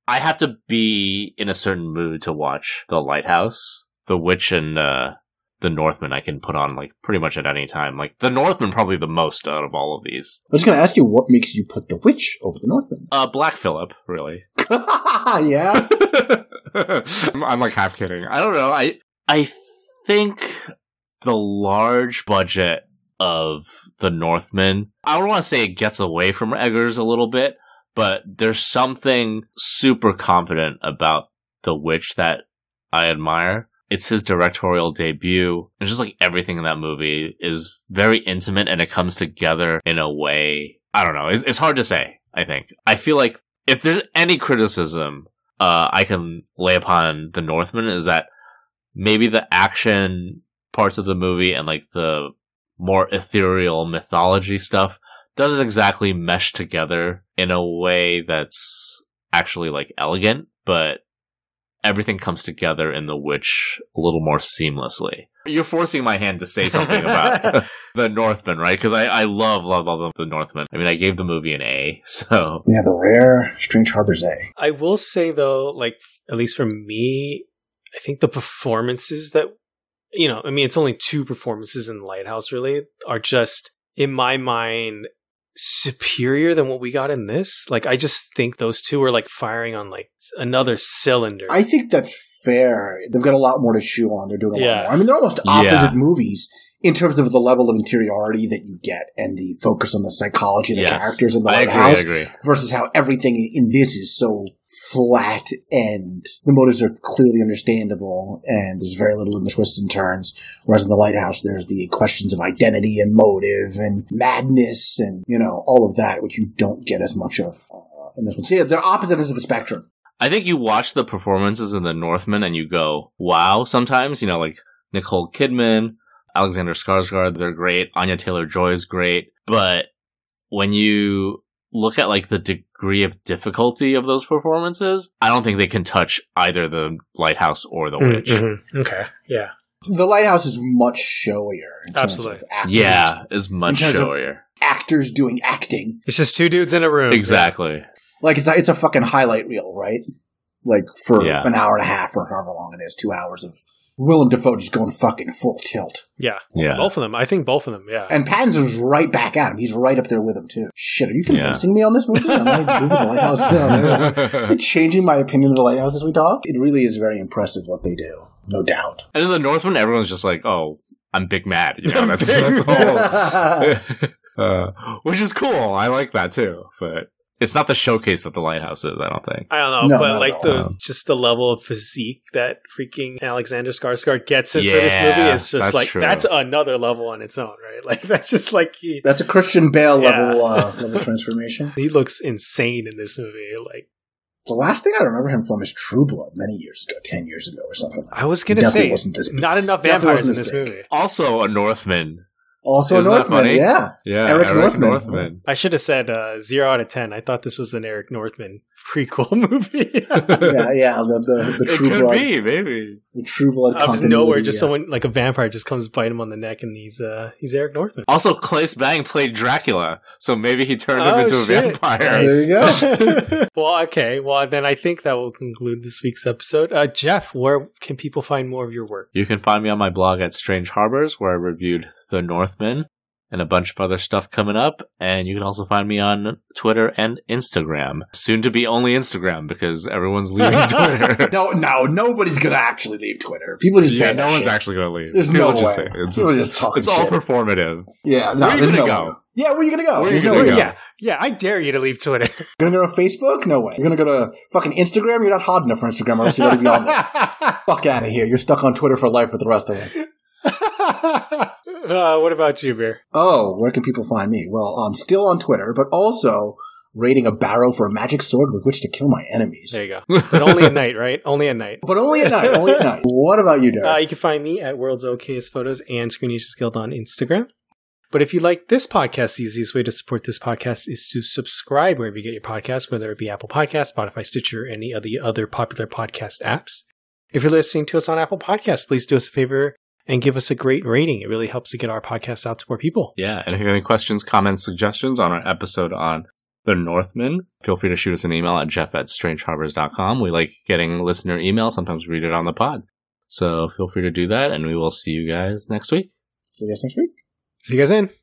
I have to be in a certain mood to watch the Lighthouse, the Witch, and uh, the Northman. I can put on like pretty much at any time. Like the Northman, probably the most out of all of these. I was going to ask you what makes you put the witch over the Northman. Uh, Black Phillip, really. (laughs) yeah. (laughs) I'm, I'm like half kidding. I don't know. I I think the large budget of the Northman. I don't want to say it gets away from Eggers a little bit, but there's something super confident about the witch that I admire. It's his directorial debut. And just like everything in that movie is very intimate and it comes together in a way. I don't know. It's, it's hard to say, I think. I feel like if there's any criticism uh, I can lay upon the Northman is that maybe the action parts of the movie and like the more ethereal mythology stuff doesn't exactly mesh together in a way that's actually like elegant, but everything comes together in the witch a little more seamlessly. You're forcing my hand to say something about (laughs) the Northman, right? Because I, I love, love, love the Northman. I mean, I gave the movie an A, so. Yeah, the rare Strange Harbors A. I will say though, like at least for me, I think the performances that you know, I mean, it's only two performances in the Lighthouse, really, are just in my mind superior than what we got in this. Like, I just think those two are like firing on like another cylinder. I think that's fair. They've got a lot more to chew on. They're doing a Yeah. lot more. I mean, they're almost opposite Yeah. movies in terms of the level of interiority that you get and the focus on the psychology of the Yes. characters in the I agree, Lighthouse I agree. versus how everything in this is so flat end. the motives are clearly understandable and there's very little in the twists and turns. Whereas in the lighthouse, there's the questions of identity and motive and madness and, you know, all of that, which you don't get as much of uh, in this one. So yeah, they're opposite of the spectrum. I think you watch the performances in The Northman and you go, wow, sometimes, you know, like Nicole Kidman, Alexander Skarsgård, they're great. Anya Taylor-Joy is great. But when you look at like the degree of difficulty of those performances, I don't think they can touch either the Lighthouse or the Mm, Witch. mhm. Okay. Yeah. The lighthouse is much showier. In terms Absolutely. Of actors, Yeah, is much In terms of- showier. actors doing acting. It's just two dudes in a room. Exactly. Like it's a, it's a fucking highlight reel, right? Like for Yeah. an hour and a half or however long it is, two hours of Willem Dafoe just going fucking full tilt. Yeah. Yeah. Both of them. I think both of them. Yeah. And Pattinson's right back at him. He's right up there with him too. Shit, are you convincing me on this movie? Am I moving the (laughs) lighthouse? No, no. (laughs) changing my opinion of the lighthouse as we talk. It really is very impressive what they do, no doubt. And in the Northman, everyone's just like, "Oh, I'm big mad." You know, that's that's (laughs) all. uh, which is cool. I like that too. But it's not the showcase that the lighthouse is. I don't think. I don't know, No, but like the all. just the level of physique that freaking Alexander Skarsgård gets in for this movie is just that's like true. that's another level on its own, right? (laughs) Like that's just like he, That's a Christian Bale Yeah. level uh, level (laughs) transformation. he looks insane in this movie. Like The last thing I remember him from is True Blood, many years ago, ten years ago or something. I was gonna say, wasn't this not enough vampires in this this big. movie. Also, a Northman. Also, Isn't a Northman, funny? yeah. Yeah, Eric Northman. I should have said uh, zero out of ten. I thought this was an Eric Northman prequel (laughs) movie. yeah, yeah. The the, the It True could Blood, be, maybe. the True Blood. Out of continuity, nowhere, just yeah. someone like a vampire just comes bite him on the neck, and he's uh he's Eric Northman. Also, Claes Bang played Dracula, so maybe he turned him Oh, into a shit. vampire. There you go. (laughs) (laughs) well, okay. Well, then I think that will conclude this week's episode. Uh, Jeff, where can people find more of your work? You can find me on my blog at Strange Harbors, where I reviewed The Northman and a bunch of other stuff coming up. And you can also find me on Twitter and Instagram. Soon to be only Instagram because everyone's leaving (laughs) Twitter. no, no, nobody's gonna actually leave Twitter. People just yeah, say no that one's shit. actually going to leave. There's People no just way. say it. It's, People just talking it's all shit. performative. Yeah, no, Where are you gonna no go? way. Yeah, where are you gonna go? Where are you There's no gonna way. go? Yeah, yeah. I dare you to leave Twitter. You're (laughs) gonna go to Facebook? No way. You're gonna go to fucking Instagram? You're not hot enough for Instagram unless you're gonna be on (laughs) there. Fuck out of here. You're stuck on Twitter for life with the rest of us. (laughs) uh, what about you, Bear? Oh, where can people find me? Well, I'm still on Twitter, but also raiding a barrow for a magic sword with which to kill my enemies. There you go. But only at night, right? Only at night. But only at night. Only at night. What about you, Derek? Uh, you can find me at World's Okayest Photos and Screenations Guild on Instagram. But if you like this podcast, the easiest way to support this podcast is to subscribe wherever you get your podcast, whether it be Apple Podcasts, Spotify, Stitcher, or any of the other popular podcast apps. If you're listening to us on Apple Podcasts, please do us a favor and give us a great rating. It really helps to get our podcast out to more people. Yeah, and if you have any questions, comments, suggestions on our episode on The Northman, feel free to shoot us an email at jeff at strangeharbors.com. We like getting listener email. Sometimes we read it on the pod. So feel free to do that, and we will see you guys next week. See you guys next week. See you guys in.